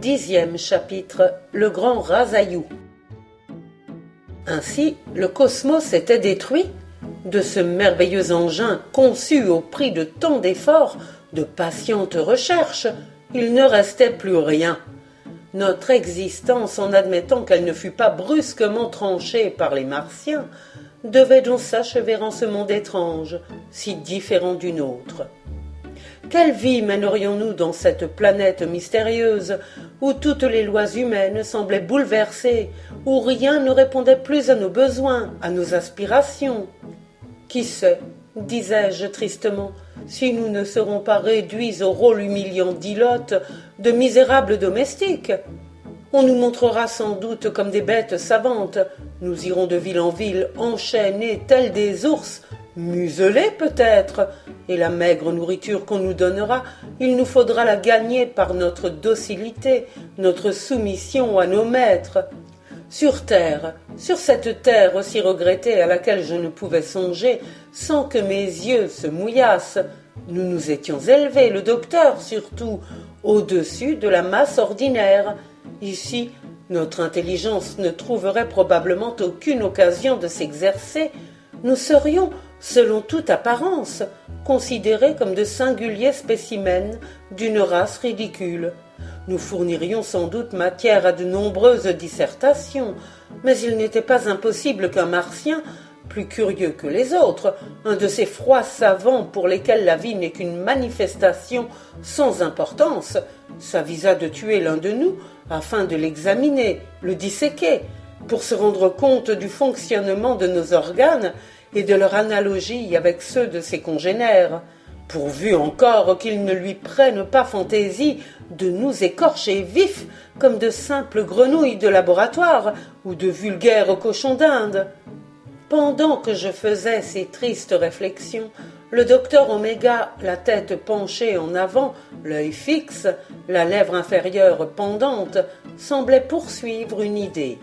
Dixième chapitre Le grand Rasaillou. Ainsi, le cosmos était détruit. De ce merveilleux engin conçu au prix de tant d'efforts, de patientes recherches, il ne restait plus rien. Notre existence, en admettant qu'elle ne fût pas brusquement tranchée par les Martiens, devait donc s'achever en ce monde étrange, si différent d'une autre. Quelle vie mènerions-nous dans cette planète mystérieuse où toutes les lois humaines semblaient bouleversées, où rien ne répondait plus à nos besoins, à nos aspirations? Qui sait, disais-je tristement, si nous ne serons pas réduits au rôle humiliant d'ilotes, de misérables domestiques? On nous montrera sans doute comme des bêtes savantes. Nous irons de ville en ville, enchaînés tels des ours, muselés peut-être, et la maigre nourriture qu'on nous donnera, il nous faudra la gagner par notre docilité, notre soumission à nos maîtres. Sur terre, sur cette terre aussi regrettée à laquelle je ne pouvais songer sans que mes yeux se mouillassent, nous nous étions élevés, le docteur surtout, au-dessus de la masse ordinaire, Ici, notre intelligence ne trouverait probablement aucune occasion de s'exercer. Nous serions, selon toute apparence, considérés comme de singuliers spécimens d'une race ridicule. Nous fournirions sans doute matière à de nombreuses dissertations, mais il n'était pas impossible qu'un martien, plus curieux que les autres, un de ces froids savants pour lesquels la vie n'est qu'une manifestation sans importance, s'avisa de tuer l'un de nous afin de l'examiner, le disséquer, pour se rendre compte du fonctionnement de nos organes et de leur analogie avec ceux de ses congénères, pourvu encore qu'ils ne lui prennent pas fantaisie de nous écorcher vifs comme de simples grenouilles de laboratoire ou de vulgaires cochons d'Inde. Pendant que je faisais ces tristes réflexions, le docteur Oméga, la tête penchée en avant, l'œil fixe, la lèvre inférieure pendante, semblait poursuivre une idée.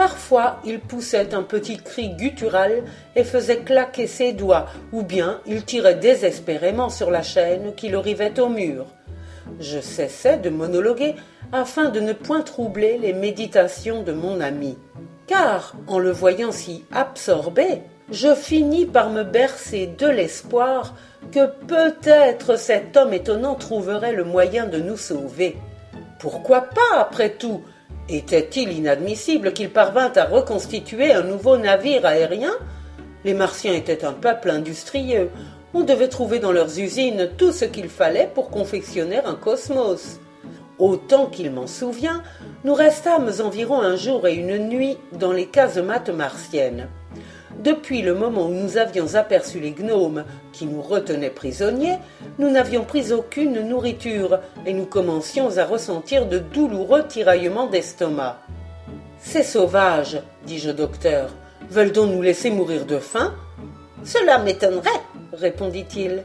Parfois, il poussait un petit cri guttural et faisait claquer ses doigts, ou bien il tirait désespérément sur la chaîne qui le rivait au mur. Je cessais de monologuer afin de ne point troubler les méditations de mon ami. Car, en le voyant si absorbé, je finis par me bercer de l'espoir que peut-être cet homme étonnant trouverait le moyen de nous sauver. Pourquoi pas, après tout Était-il inadmissible qu'il parvint à reconstituer un nouveau navire aérien? Les Martiens étaient un peuple industrieux. On devait trouver dans leurs usines tout ce qu'il fallait pour confectionner un cosmos. Autant qu'il m'en souvient, nous restâmes environ un jour et une nuit dans les casemates martiennes. Depuis le moment où nous avions aperçu les gnomes qui nous retenaient prisonniers, nous n'avions pris aucune nourriture et nous commencions à ressentir de douloureux tiraillements d'estomac. Ces sauvages, dis-je au docteur, veulent donc nous laisser mourir de faim? Cela m'étonnerait, répondit-il.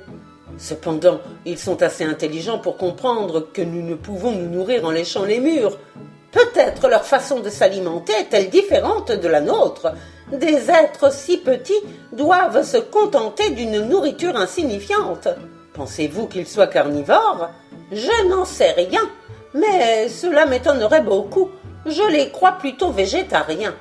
Cependant, ils sont assez intelligents pour comprendre que nous ne pouvons nous nourrir en léchant les murs. Peut-être leur façon de s'alimenter est-elle différente de la nôtre, des êtres si petits doivent se contenter d'une nourriture insignifiante. Pensez-vous qu'ils soient carnivores? Je n'en sais rien, mais cela m'étonnerait beaucoup. Je les crois plutôt végétariens.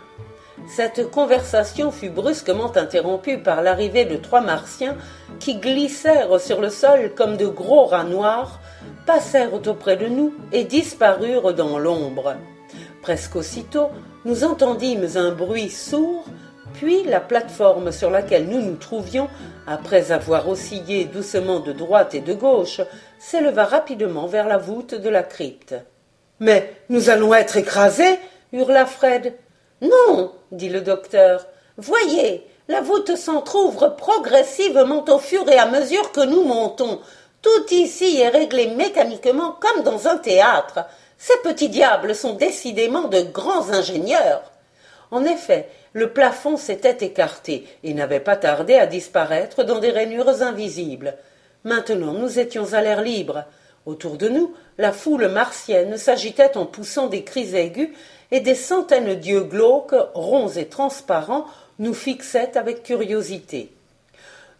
Cette conversation fut brusquement interrompue par l'arrivée de trois martiens qui glissèrent sur le sol comme de gros rats noirs, passèrent auprès de nous et disparurent dans l'ombre. Presque aussitôt, nous entendîmes un bruit sourd, puis la plateforme sur laquelle nous nous trouvions, après avoir oscillé doucement de droite et de gauche, s'éleva rapidement vers la voûte de la crypte. Mais nous allons être écrasés hurla Fred. Non, dit le docteur. Voyez, la voûte s'entr'ouvre progressivement au fur et à mesure que nous montons. Tout ici est réglé mécaniquement comme dans un théâtre. Ces petits diables sont décidément de grands ingénieurs. En effet, le plafond s'était écarté et n'avait pas tardé à disparaître dans des rainures invisibles. Maintenant nous étions à l'air libre. Autour de nous, la foule martienne s'agitait en poussant des cris aigus, et des centaines d'yeux glauques, ronds et transparents, nous fixaient avec curiosité.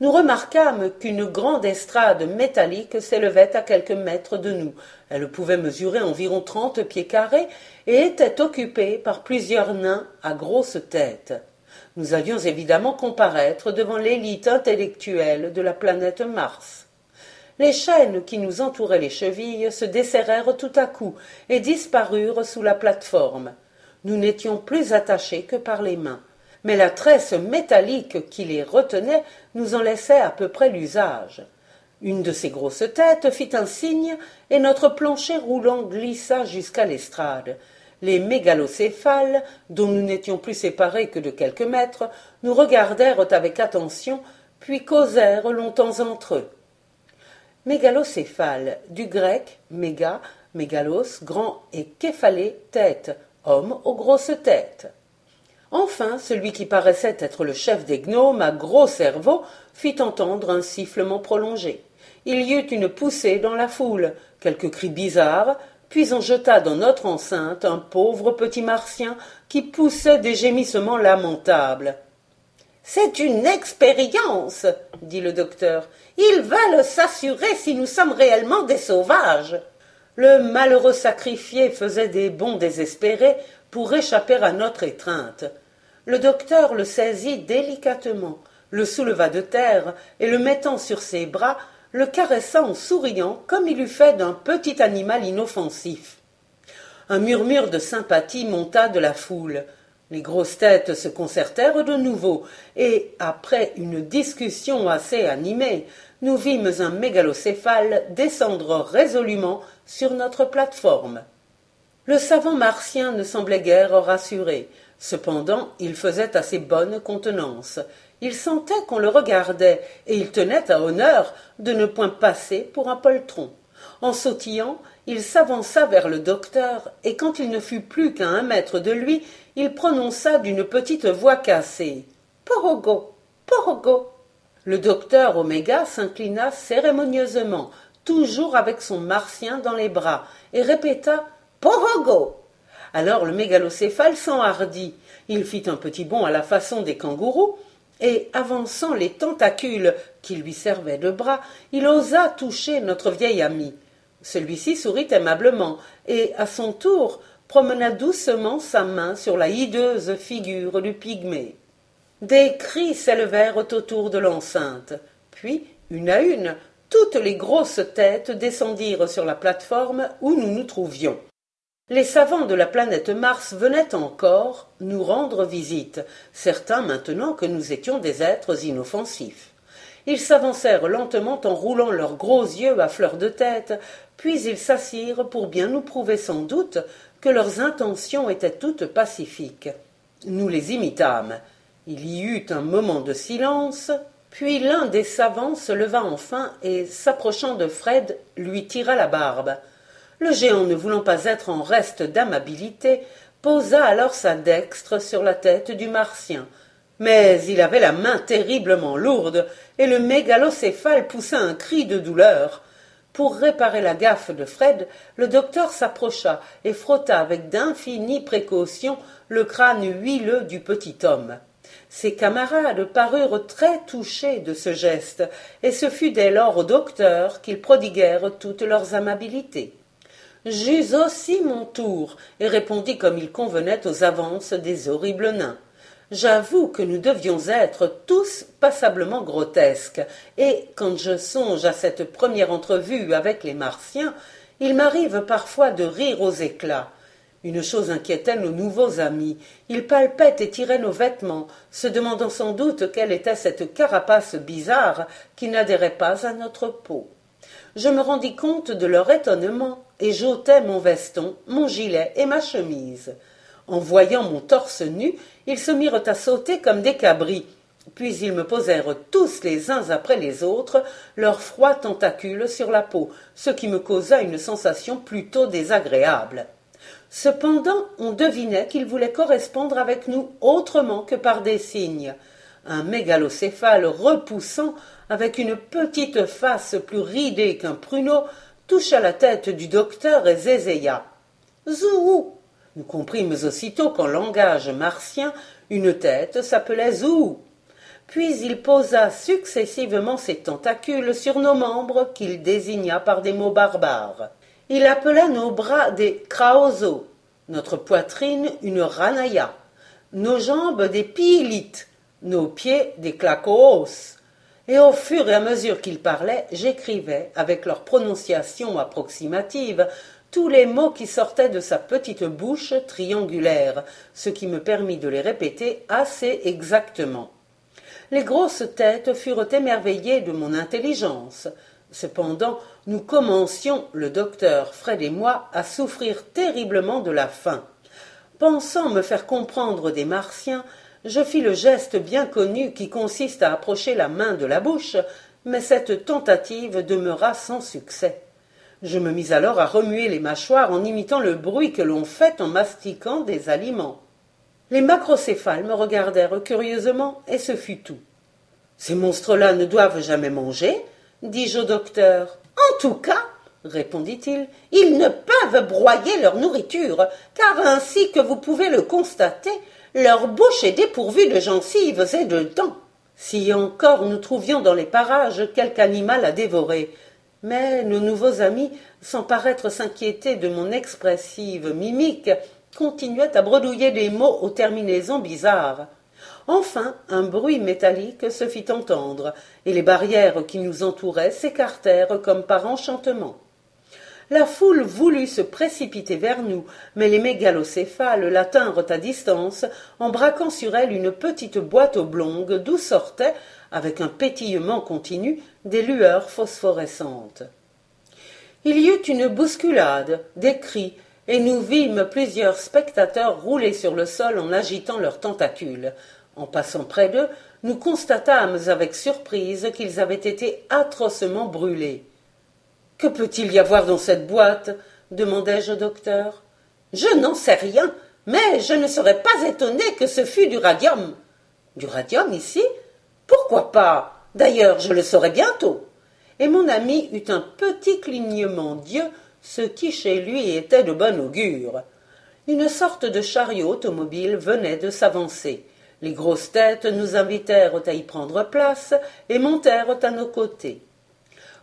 Nous remarquâmes qu'une grande estrade métallique s'élevait à quelques mètres de nous. Elle pouvait mesurer environ trente pieds carrés et était occupée par plusieurs nains à grosse tête. Nous allions évidemment comparaître devant l'élite intellectuelle de la planète Mars. Les chaînes qui nous entouraient les chevilles se desserrèrent tout à coup et disparurent sous la plate-forme. Nous n'étions plus attachés que par les mains mais la tresse métallique qui les retenait nous en laissait à peu près l'usage. Une de ces grosses têtes fit un signe, et notre plancher roulant glissa jusqu'à l'estrade. Les mégalocéphales, dont nous n'étions plus séparés que de quelques mètres, nous regardèrent avec attention, puis causèrent longtemps entre eux. Mégalocéphale, du grec méga, mégalos, grand, et képhalé, tête, homme aux grosses têtes. Enfin, celui qui paraissait être le chef des gnomes à gros cerveau fit entendre un sifflement prolongé. Il y eut une poussée dans la foule, quelques cris bizarres, puis on jeta dans notre enceinte un pauvre petit martien qui poussait des gémissements lamentables. C'est une expérience, dit le docteur. Ils veulent s'assurer si nous sommes réellement des sauvages. Le malheureux sacrifié faisait des bonds désespérés pour échapper à notre étreinte. Le docteur le saisit délicatement, le souleva de terre et le mettant sur ses bras, le caressa en souriant comme il eût fait d'un petit animal inoffensif. Un murmure de sympathie monta de la foule. Les grosses têtes se concertèrent de nouveau, et, après une discussion assez animée, nous vîmes un mégalocéphale descendre résolument sur notre plateforme. Le savant martien ne semblait guère rassuré. Cependant, il faisait assez bonne contenance. Il sentait qu'on le regardait, et il tenait à honneur de ne point passer pour un poltron. En sautillant, il s'avança vers le docteur, et quand il ne fut plus qu'à un mètre de lui, il prononça d'une petite voix cassée. Porogo. Porogo. Le docteur Oméga s'inclina cérémonieusement, toujours avec son martien dans les bras, et répéta Porogo. Alors le mégalocéphale s'enhardit. Il fit un petit bond à la façon des kangourous, et, avançant les tentacules qui lui servaient de bras, il osa toucher notre vieil ami. Celui-ci sourit aimablement, et, à son tour, promena doucement sa main sur la hideuse figure du pygmée. Des cris s'élevèrent autour de l'enceinte. Puis, une à une, toutes les grosses têtes descendirent sur la plateforme où nous nous trouvions. Les savants de la planète Mars venaient encore nous rendre visite, certains maintenant que nous étions des êtres inoffensifs. Ils s'avancèrent lentement en roulant leurs gros yeux à fleur de tête, puis ils s'assirent pour bien nous prouver sans doute que leurs intentions étaient toutes pacifiques. Nous les imitâmes. Il y eut un moment de silence, puis l'un des savants se leva enfin et, s'approchant de Fred, lui tira la barbe. Le géant, ne voulant pas être en reste d'amabilité, posa alors sa dextre sur la tête du martien. Mais il avait la main terriblement lourde, et le mégalocéphale poussa un cri de douleur. Pour réparer la gaffe de Fred, le docteur s'approcha et frotta avec d'infinies précautions le crâne huileux du petit homme. Ses camarades parurent très touchés de ce geste, et ce fut dès lors au docteur qu'ils prodiguèrent toutes leurs amabilités. J'eus aussi mon tour, et répondis comme il convenait aux avances des horribles nains. J'avoue que nous devions être tous passablement grotesques, et quand je songe à cette première entrevue avec les Martiens, il m'arrive parfois de rire aux éclats. Une chose inquiétait nos nouveaux amis. Ils palpaient et tiraient nos vêtements, se demandant sans doute quelle était cette carapace bizarre qui n'adhérait pas à notre peau. Je me rendis compte de leur étonnement et j'ôtai mon veston, mon gilet et ma chemise. En voyant mon torse nu, ils se mirent à sauter comme des cabris, puis ils me posèrent tous les uns après les autres leurs froids tentacules sur la peau, ce qui me causa une sensation plutôt désagréable. Cependant, on devinait qu'ils voulaient correspondre avec nous autrement que par des signes. Un mégalocéphale repoussant, avec une petite face plus ridée qu'un pruneau, toucha la tête du docteur et zézéa. Zou Nous comprîmes aussitôt qu'en langage martien, une tête s'appelait Zou. puis il posa successivement ses tentacules sur nos membres qu'il désigna par des mots barbares. Il appela nos bras des kraozo, notre poitrine une ranaya, nos jambes des piilites, nos pieds des. Et au fur et à mesure qu'il parlait, j'écrivais, avec leur prononciation approximative, tous les mots qui sortaient de sa petite bouche triangulaire, ce qui me permit de les répéter assez exactement. Les grosses têtes furent émerveillées de mon intelligence. Cependant, nous commencions, le docteur, Fred et moi, à souffrir terriblement de la faim. Pensant me faire comprendre des Martiens, je fis le geste bien connu qui consiste à approcher la main de la bouche, mais cette tentative demeura sans succès. Je me mis alors à remuer les mâchoires en imitant le bruit que l'on fait en mastiquant des aliments. Les macrocéphales me regardèrent curieusement, et ce fut tout. Ces monstres-là ne doivent jamais manger, dis-je au docteur. En tout cas, répondit-il, ils ne peuvent broyer leur nourriture, car ainsi que vous pouvez le constater, leur bouche est dépourvue de gencives et de dents. Si encore nous trouvions dans les parages quelque animal à dévorer. Mais nos nouveaux amis, sans paraître s'inquiéter de mon expressive mimique, continuaient à bredouiller des mots aux terminaisons bizarres. Enfin, un bruit métallique se fit entendre, et les barrières qui nous entouraient s'écartèrent comme par enchantement. La foule voulut se précipiter vers nous, mais les mégalocéphales la tinrent à distance en braquant sur elle une petite boîte oblongue d'où sortaient, avec un pétillement continu, des lueurs phosphorescentes. Il y eut une bousculade, des cris, et nous vîmes plusieurs spectateurs rouler sur le sol en agitant leurs tentacules. En passant près d'eux, nous constatâmes avec surprise qu'ils avaient été atrocement brûlés. Que peut-il y avoir dans cette boîte demandai-je au docteur. Je n'en sais rien, mais je ne serais pas étonné que ce fût du radium. Du radium ici? Pourquoi pas? D'ailleurs, je le saurai bientôt. Et mon ami eut un petit clignement d'yeux, ce qui chez lui était de bon augure. Une sorte de chariot automobile venait de s'avancer. Les grosses têtes nous invitèrent à y prendre place et montèrent à nos côtés.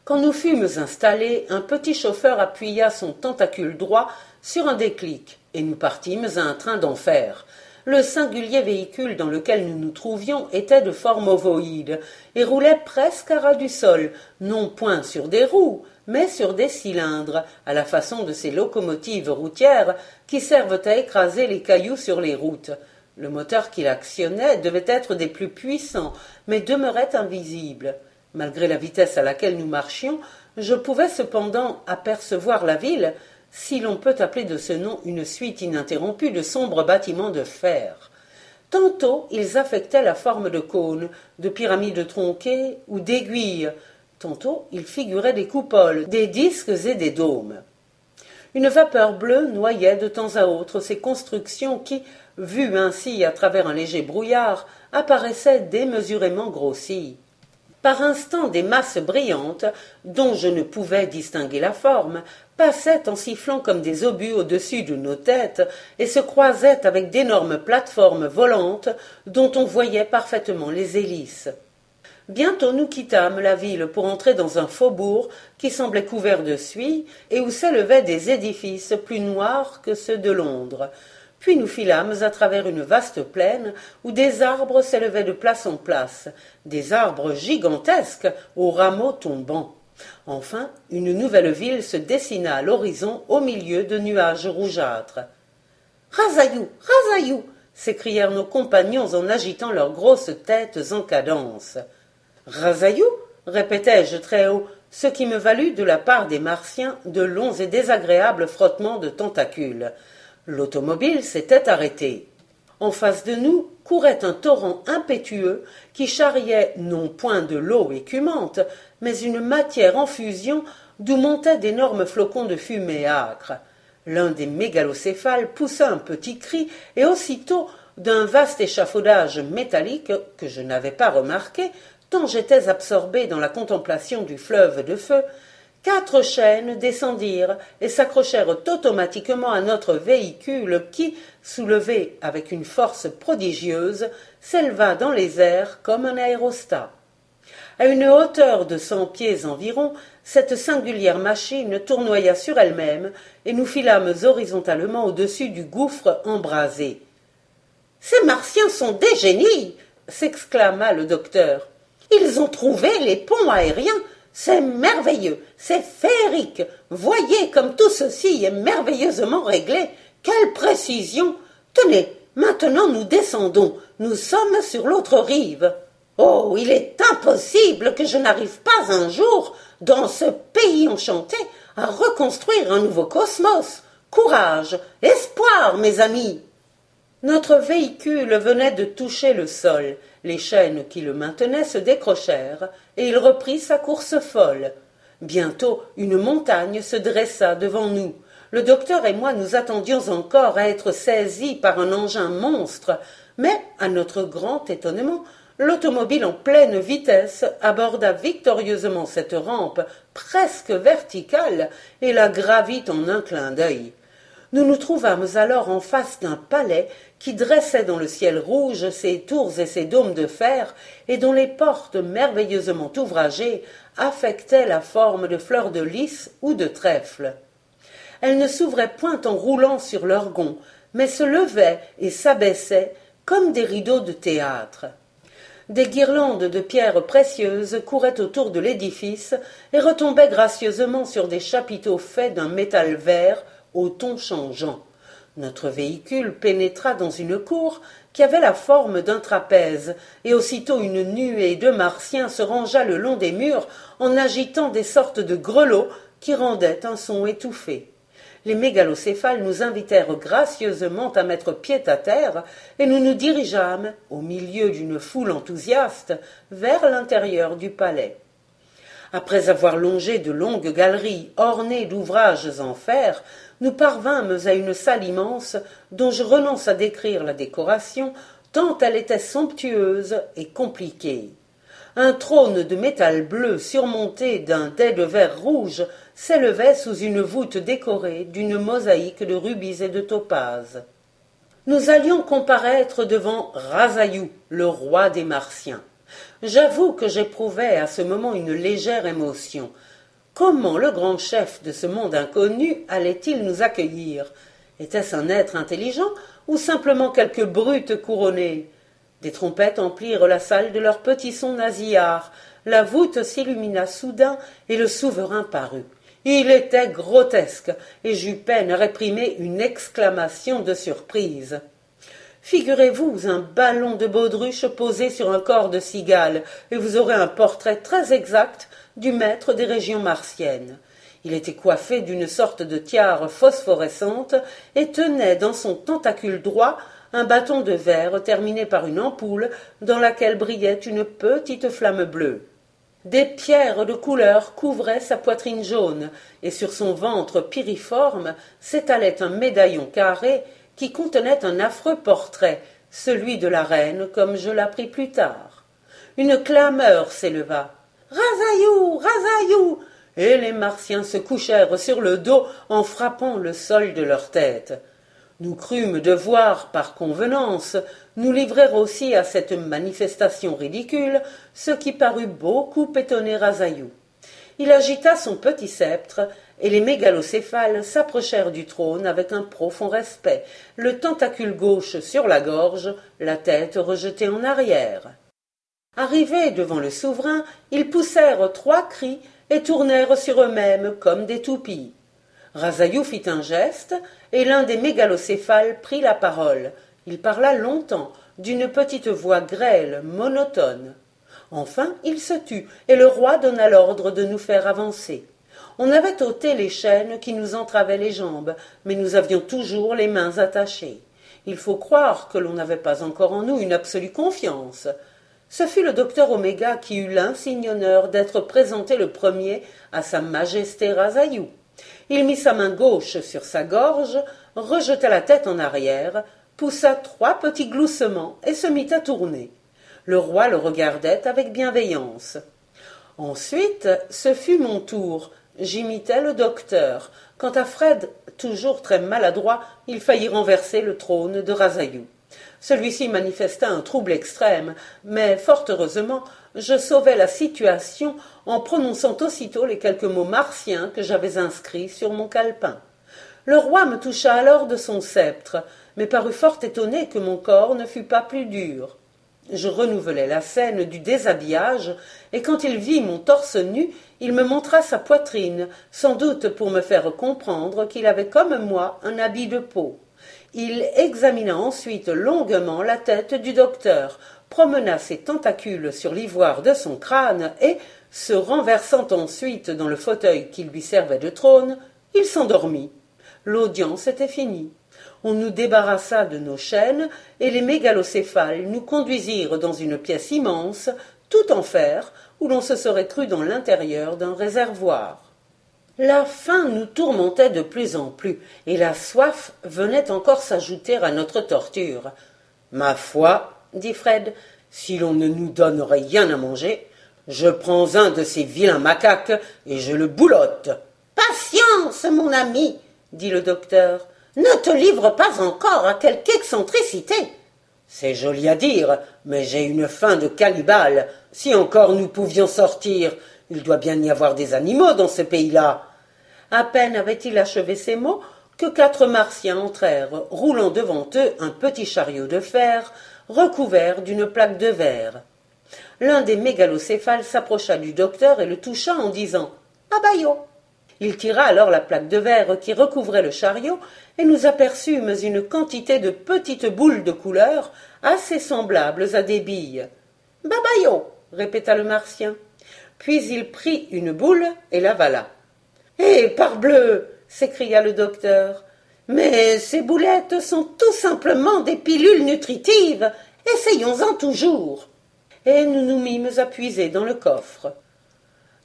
Quand nous fûmes installés, un petit chauffeur appuya son tentacule droit sur un déclic, et nous partîmes à un train d'enfer. Le singulier véhicule dans lequel nous nous trouvions était de forme ovoïde, et roulait presque à ras du sol, non point sur des roues, mais sur des cylindres, à la façon de ces locomotives routières qui servent à écraser les cailloux sur les routes. Le moteur qui l'actionnait devait être des plus puissants, mais demeurait invisible. Malgré la vitesse à laquelle nous marchions, je pouvais cependant apercevoir la ville, si l'on peut appeler de ce nom une suite ininterrompue de sombres bâtiments de fer. Tantôt ils affectaient la forme de cônes, de pyramides tronquées ou d'aiguilles, tantôt ils figuraient des coupoles, des disques et des dômes. Une vapeur bleue noyait de temps à autre ces constructions qui, vues ainsi à travers un léger brouillard, apparaissaient démesurément grossies. Par instants des masses brillantes, dont je ne pouvais distinguer la forme, passaient en sifflant comme des obus au-dessus de nos têtes et se croisaient avec d'énormes plateformes volantes dont on voyait parfaitement les hélices. Bientôt nous quittâmes la ville pour entrer dans un faubourg qui semblait couvert de suie et où s'élevaient des édifices plus noirs que ceux de Londres, puis nous filâmes à travers une vaste plaine où des arbres s'élevaient de place en place, des arbres gigantesques aux rameaux tombants. Enfin, une nouvelle ville se dessina à l'horizon au milieu de nuages rougeâtres. Razaillou, Razaillou s'écrièrent nos compagnons en agitant leurs grosses têtes en cadence. Razaillou répétai-je très haut, ce qui me valut de la part des Martiens de longs et désagréables frottements de tentacules. L'automobile s'était arrêtée. En face de nous courait un torrent impétueux qui charriait non point de l'eau écumante, mais une matière en fusion d'où montaient d'énormes flocons de fumée âcre. L'un des mégalocéphales poussa un petit cri, et aussitôt, d'un vaste échafaudage métallique que je n'avais pas remarqué, tant j'étais absorbé dans la contemplation du fleuve de feu, quatre chaînes descendirent et s'accrochèrent automatiquement à notre véhicule qui, soulevé avec une force prodigieuse, s'éleva dans les airs comme un aérostat. À une hauteur de cent pieds environ, cette singulière machine tournoya sur elle-même et nous filâmes horizontalement au-dessus du gouffre embrasé. Ces Martiens sont des génies s'exclama le docteur. Ils ont trouvé les ponts aériens. C'est merveilleux, c'est féerique. Voyez comme tout ceci est merveilleusement réglé. Quelle précision. Tenez, maintenant nous descendons. Nous sommes sur l'autre rive. Oh, il est impossible que je n'arrive pas un jour, dans ce pays enchanté, à reconstruire un nouveau cosmos. Courage, espoir, mes amis. Notre véhicule venait de toucher le sol, les chaînes qui le maintenaient se décrochèrent, et il reprit sa course folle. Bientôt une montagne se dressa devant nous. Le docteur et moi nous attendions encore à être saisis par un engin monstre, mais, à notre grand étonnement, l'automobile en pleine vitesse aborda victorieusement cette rampe presque verticale et la gravit en un clin d'œil. Nous nous trouvâmes alors en face d'un palais qui dressait dans le ciel rouge ses tours et ses dômes de fer, et dont les portes merveilleusement ouvragées affectaient la forme de fleurs de lys ou de trèfle. Elles ne s'ouvraient point en roulant sur leurs gonds, mais se levaient et s'abaissaient comme des rideaux de théâtre. Des guirlandes de pierres précieuses couraient autour de l'édifice et retombaient gracieusement sur des chapiteaux faits d'un métal vert au ton changeant. Notre véhicule pénétra dans une cour qui avait la forme d'un trapèze, et aussitôt une nuée de martiens se rangea le long des murs en agitant des sortes de grelots qui rendaient un son étouffé. Les mégalocéphales nous invitèrent gracieusement à mettre pied à terre, et nous nous dirigeâmes, au milieu d'une foule enthousiaste, vers l'intérieur du palais. Après avoir longé de longues galeries ornées d'ouvrages en fer, nous parvînmes à une salle immense dont je renonce à décrire la décoration tant elle était somptueuse et compliquée. Un trône de métal bleu surmonté d'un dais de verre rouge s'élevait sous une voûte décorée d'une mosaïque de rubis et de topazes. Nous allions comparaître devant Razayou, le roi des Martiens. J'avoue que j'éprouvais à ce moment une légère émotion. Comment le grand chef de ce monde inconnu allait-il nous accueillir? Était-ce un être intelligent ou simplement quelque brute couronnée? Des trompettes emplirent la salle de leurs petits sons nasillards. La voûte s'illumina soudain et le souverain parut. Il était grotesque, et j'eus peine à réprimer une exclamation de surprise. Figurez-vous un ballon de baudruche posé sur un corps de cigale, et vous aurez un portrait très exact du maître des régions martiennes. Il était coiffé d'une sorte de tiare phosphorescente et tenait dans son tentacule droit un bâton de verre terminé par une ampoule dans laquelle brillait une petite flamme bleue. Des pierres de couleur couvraient sa poitrine jaune, et sur son ventre piriforme s'étalait un médaillon carré qui contenait un affreux portrait, celui de la reine, comme je l'appris plus tard. Une clameur s'éleva. Razayou Razayou Et les Martiens se couchèrent sur le dos en frappant le sol de leur tête. Nous crûmes devoir, par convenance, nous livrer aussi à cette manifestation ridicule, ce qui parut beaucoup étonner Razayou. Il agita son petit sceptre, et les mégalocéphales s'approchèrent du trône avec un profond respect, le tentacule gauche sur la gorge, la tête rejetée en arrière. Arrivés devant le souverain, ils poussèrent trois cris et tournèrent sur eux-mêmes comme des toupies. Razayou fit un geste, et l'un des mégalocéphales prit la parole. Il parla longtemps, d'une petite voix grêle, monotone. Enfin, il se tut, et le roi donna l'ordre de nous faire avancer. On avait ôté les chaînes qui nous entravaient les jambes, mais nous avions toujours les mains attachées. Il faut croire que l'on n'avait pas encore en nous une absolue confiance. Ce fut le docteur Oméga qui eut l'insigne honneur d'être présenté le premier à sa majesté Razayou. Il mit sa main gauche sur sa gorge, rejeta la tête en arrière, poussa trois petits gloussements et se mit à tourner. Le roi le regardait avec bienveillance. Ensuite, ce fut mon tour. J'imitais le docteur. Quant à Fred, toujours très maladroit, il faillit renverser le trône de Razayou. Celui-ci manifesta un trouble extrême, mais fort heureusement, je sauvai la situation en prononçant aussitôt les quelques mots martiens que j'avais inscrits sur mon calepin. Le roi me toucha alors de son sceptre, mais parut fort étonné que mon corps ne fût pas plus dur. Je renouvelai la scène du déshabillage, et quand il vit mon torse nu, il me montra sa poitrine, sans doute pour me faire comprendre qu'il avait comme moi un habit de peau. Il examina ensuite longuement la tête du docteur, promena ses tentacules sur l'ivoire de son crâne et, se renversant ensuite dans le fauteuil qui lui servait de trône, il s'endormit. L'audience était finie. On nous débarrassa de nos chaînes et les mégalocéphales nous conduisirent dans une pièce immense, tout en fer, où l'on se serait cru dans l'intérieur d'un réservoir. La faim nous tourmentait de plus en plus, et la soif venait encore s'ajouter à notre torture. Ma foi, dit Fred, si l'on ne nous donne rien à manger, je prends un de ces vilains macaques et je le boulotte. Patience, mon ami, dit le docteur. Ne te livre pas encore à quelque excentricité. C'est joli à dire, mais j'ai une faim de cannibale. Si encore nous pouvions sortir, il doit bien y avoir des animaux dans ce pays-là. À peine avait-il achevé ces mots que quatre martiens entrèrent, roulant devant eux un petit chariot de fer recouvert d'une plaque de verre. L'un des mégalocéphales s'approcha du docteur et le toucha en disant Abayo il tira alors la plaque de verre qui recouvrait le chariot, et nous aperçûmes une quantité de petites boules de couleur assez semblables à des billes. Babayo répéta le martien. Puis il prit une boule et l'avala. Eh, parbleu s'écria le docteur. Mais ces boulettes sont tout simplement des pilules nutritives. Essayons-en toujours. Et nous nous mîmes à puiser dans le coffre.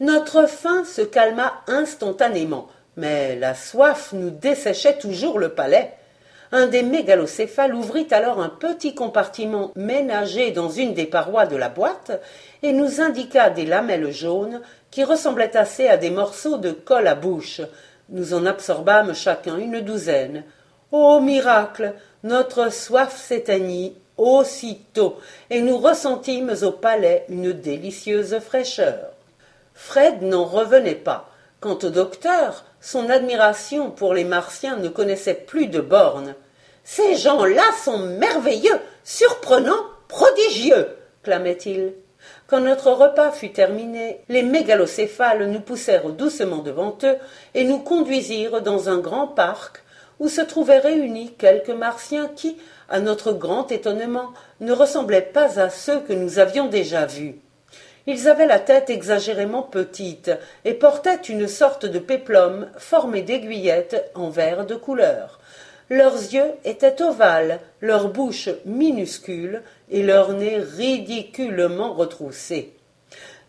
Notre faim se calma instantanément, mais la soif nous desséchait toujours le palais. Un des mégalocéphales ouvrit alors un petit compartiment ménagé dans une des parois de la boîte et nous indiqua des lamelles jaunes qui ressemblaient assez à des morceaux de colle à bouche. Nous en absorbâmes chacun une douzaine. Ô miracle Notre soif s'éteignit aussitôt, et nous ressentîmes au palais une délicieuse fraîcheur. Fred n'en revenait pas. Quant au docteur, son admiration pour les Martiens ne connaissait plus de bornes. Ces gens-là sont merveilleux, surprenants, prodigieux, clamait-il. Quand notre repas fut terminé, les mégalocéphales nous poussèrent doucement devant eux et nous conduisirent dans un grand parc où se trouvaient réunis quelques martiens qui, à notre grand étonnement, ne ressemblaient pas à ceux que nous avions déjà vus. Ils avaient la tête exagérément petite et portaient une sorte de péplum formé d'aiguillettes en verre de couleur. Leurs yeux étaient ovales, leur bouche minuscule et leur nez ridiculement retroussé.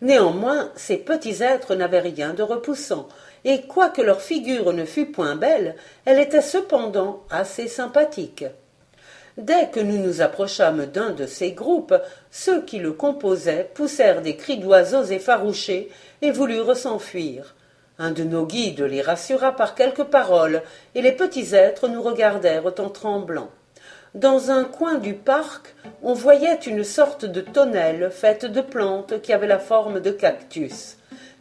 Néanmoins, ces petits êtres n'avaient rien de repoussant, et quoique leur figure ne fût point belle, elle était cependant assez sympathique. Dès que nous nous approchâmes d'un de ces groupes, ceux qui le composaient poussèrent des cris d'oiseaux effarouchés et voulurent s'enfuir. Un de nos guides les rassura par quelques paroles, et les petits êtres nous regardèrent en tremblant. Dans un coin du parc, on voyait une sorte de tonnelle faite de plantes qui avait la forme de cactus.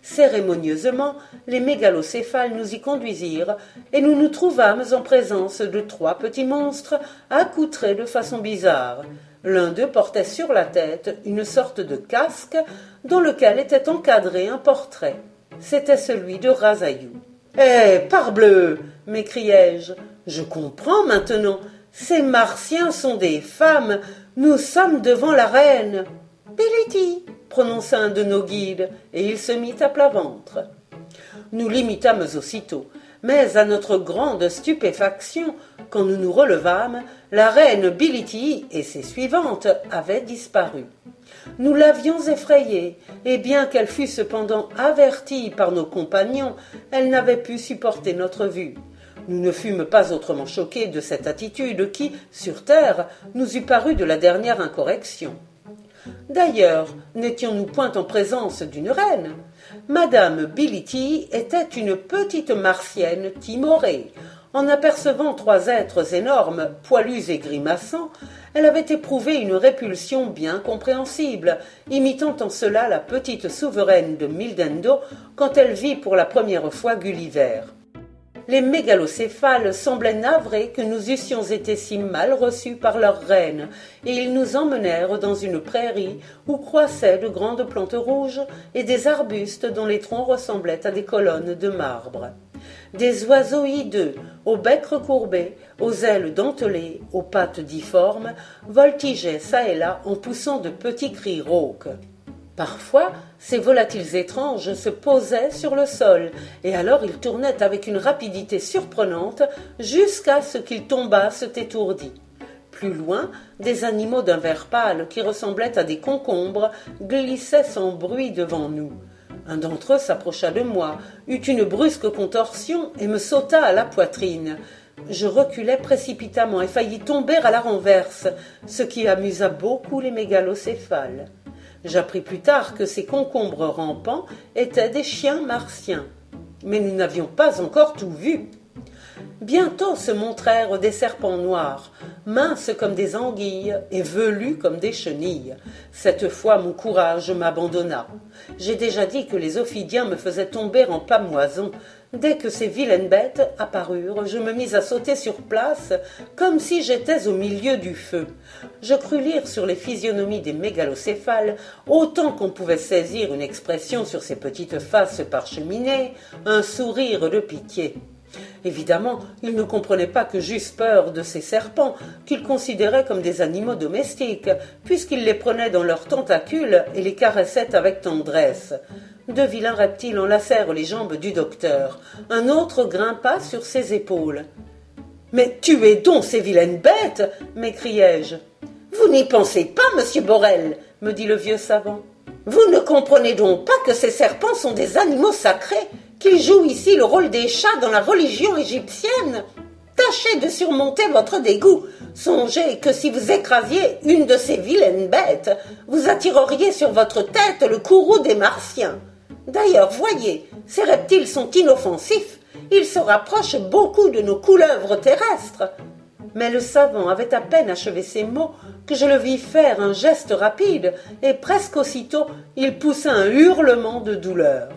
Cérémonieusement, les mégalocéphales nous y conduisirent, et nous nous trouvâmes en présence de trois petits monstres accoutrés de façon bizarre. L'un d'eux portait sur la tête une sorte de casque dans lequel était encadré un portrait. C'était celui de Razayou. Eh, parbleu m'écriai-je. Je comprends maintenant. Ces Martiens sont des femmes. Nous sommes devant la reine. Prononça un de nos guides, et il se mit à plat ventre. Nous l'imitâmes aussitôt, mais à notre grande stupéfaction, quand nous nous relevâmes, la reine Bility et ses suivantes avaient disparu. Nous l'avions effrayée, et bien qu'elle fût cependant avertie par nos compagnons, elle n'avait pu supporter notre vue. Nous ne fûmes pas autrement choqués de cette attitude qui, sur terre, nous eût paru de la dernière incorrection. D'ailleurs, n'étions-nous point en présence d'une reine? Madame Bility était une petite martienne timorée. En apercevant trois êtres énormes, poilus et grimaçants, elle avait éprouvé une répulsion bien compréhensible, imitant en cela la petite souveraine de Mildendo quand elle vit pour la première fois Gulliver les mégalocéphales semblaient navrés que nous eussions été si mal reçus par leur reine, et ils nous emmenèrent dans une prairie où croissaient de grandes plantes rouges et des arbustes dont les troncs ressemblaient à des colonnes de marbre. Des oiseaux hideux, aux becs recourbés, aux ailes dentelées, aux pattes difformes, voltigeaient çà et là en poussant de petits cris rauques. Parfois, ces volatiles étranges se posaient sur le sol, et alors ils tournaient avec une rapidité surprenante jusqu'à ce qu'ils tombassent étourdis. Plus loin, des animaux d'un vert pâle qui ressemblaient à des concombres glissaient sans bruit devant nous. Un d'entre eux s'approcha de moi, eut une brusque contorsion et me sauta à la poitrine. Je reculai précipitamment et faillis tomber à la renverse, ce qui amusa beaucoup les mégalocéphales. J'appris plus tard que ces concombres rampants étaient des chiens martiens. Mais nous n'avions pas encore tout vu. Bientôt se montrèrent des serpents noirs, minces comme des anguilles et velus comme des chenilles. Cette fois mon courage m'abandonna. J'ai déjà dit que les ophidiens me faisaient tomber en pamoison, Dès que ces vilaines bêtes apparurent, je me mis à sauter sur place, comme si j'étais au milieu du feu. Je crus lire sur les physionomies des mégalocéphales, autant qu'on pouvait saisir une expression sur ces petites faces parcheminées, un sourire de pitié. Évidemment, ils ne comprenaient pas que j'eusse peur de ces serpents, qu'ils considéraient comme des animaux domestiques, puisqu'ils les prenaient dans leurs tentacules et les caressaient avec tendresse. Deux vilains reptiles enlacèrent les jambes du docteur. Un autre grimpa sur ses épaules. Mais tuez donc ces vilaines bêtes m'écriai-je. Vous n'y pensez pas, monsieur Borel, me dit le vieux savant. Vous ne comprenez donc pas que ces serpents sont des animaux sacrés, qu'ils jouent ici le rôle des chats dans la religion égyptienne Tâchez de surmonter votre dégoût. Songez que si vous écrasiez une de ces vilaines bêtes, vous attireriez sur votre tête le courroux des Martiens. D'ailleurs, voyez, ces reptiles sont inoffensifs. Ils se rapprochent beaucoup de nos couleuvres terrestres. Mais le savant avait à peine achevé ces mots que je le vis faire un geste rapide, et presque aussitôt il poussa un hurlement de douleur.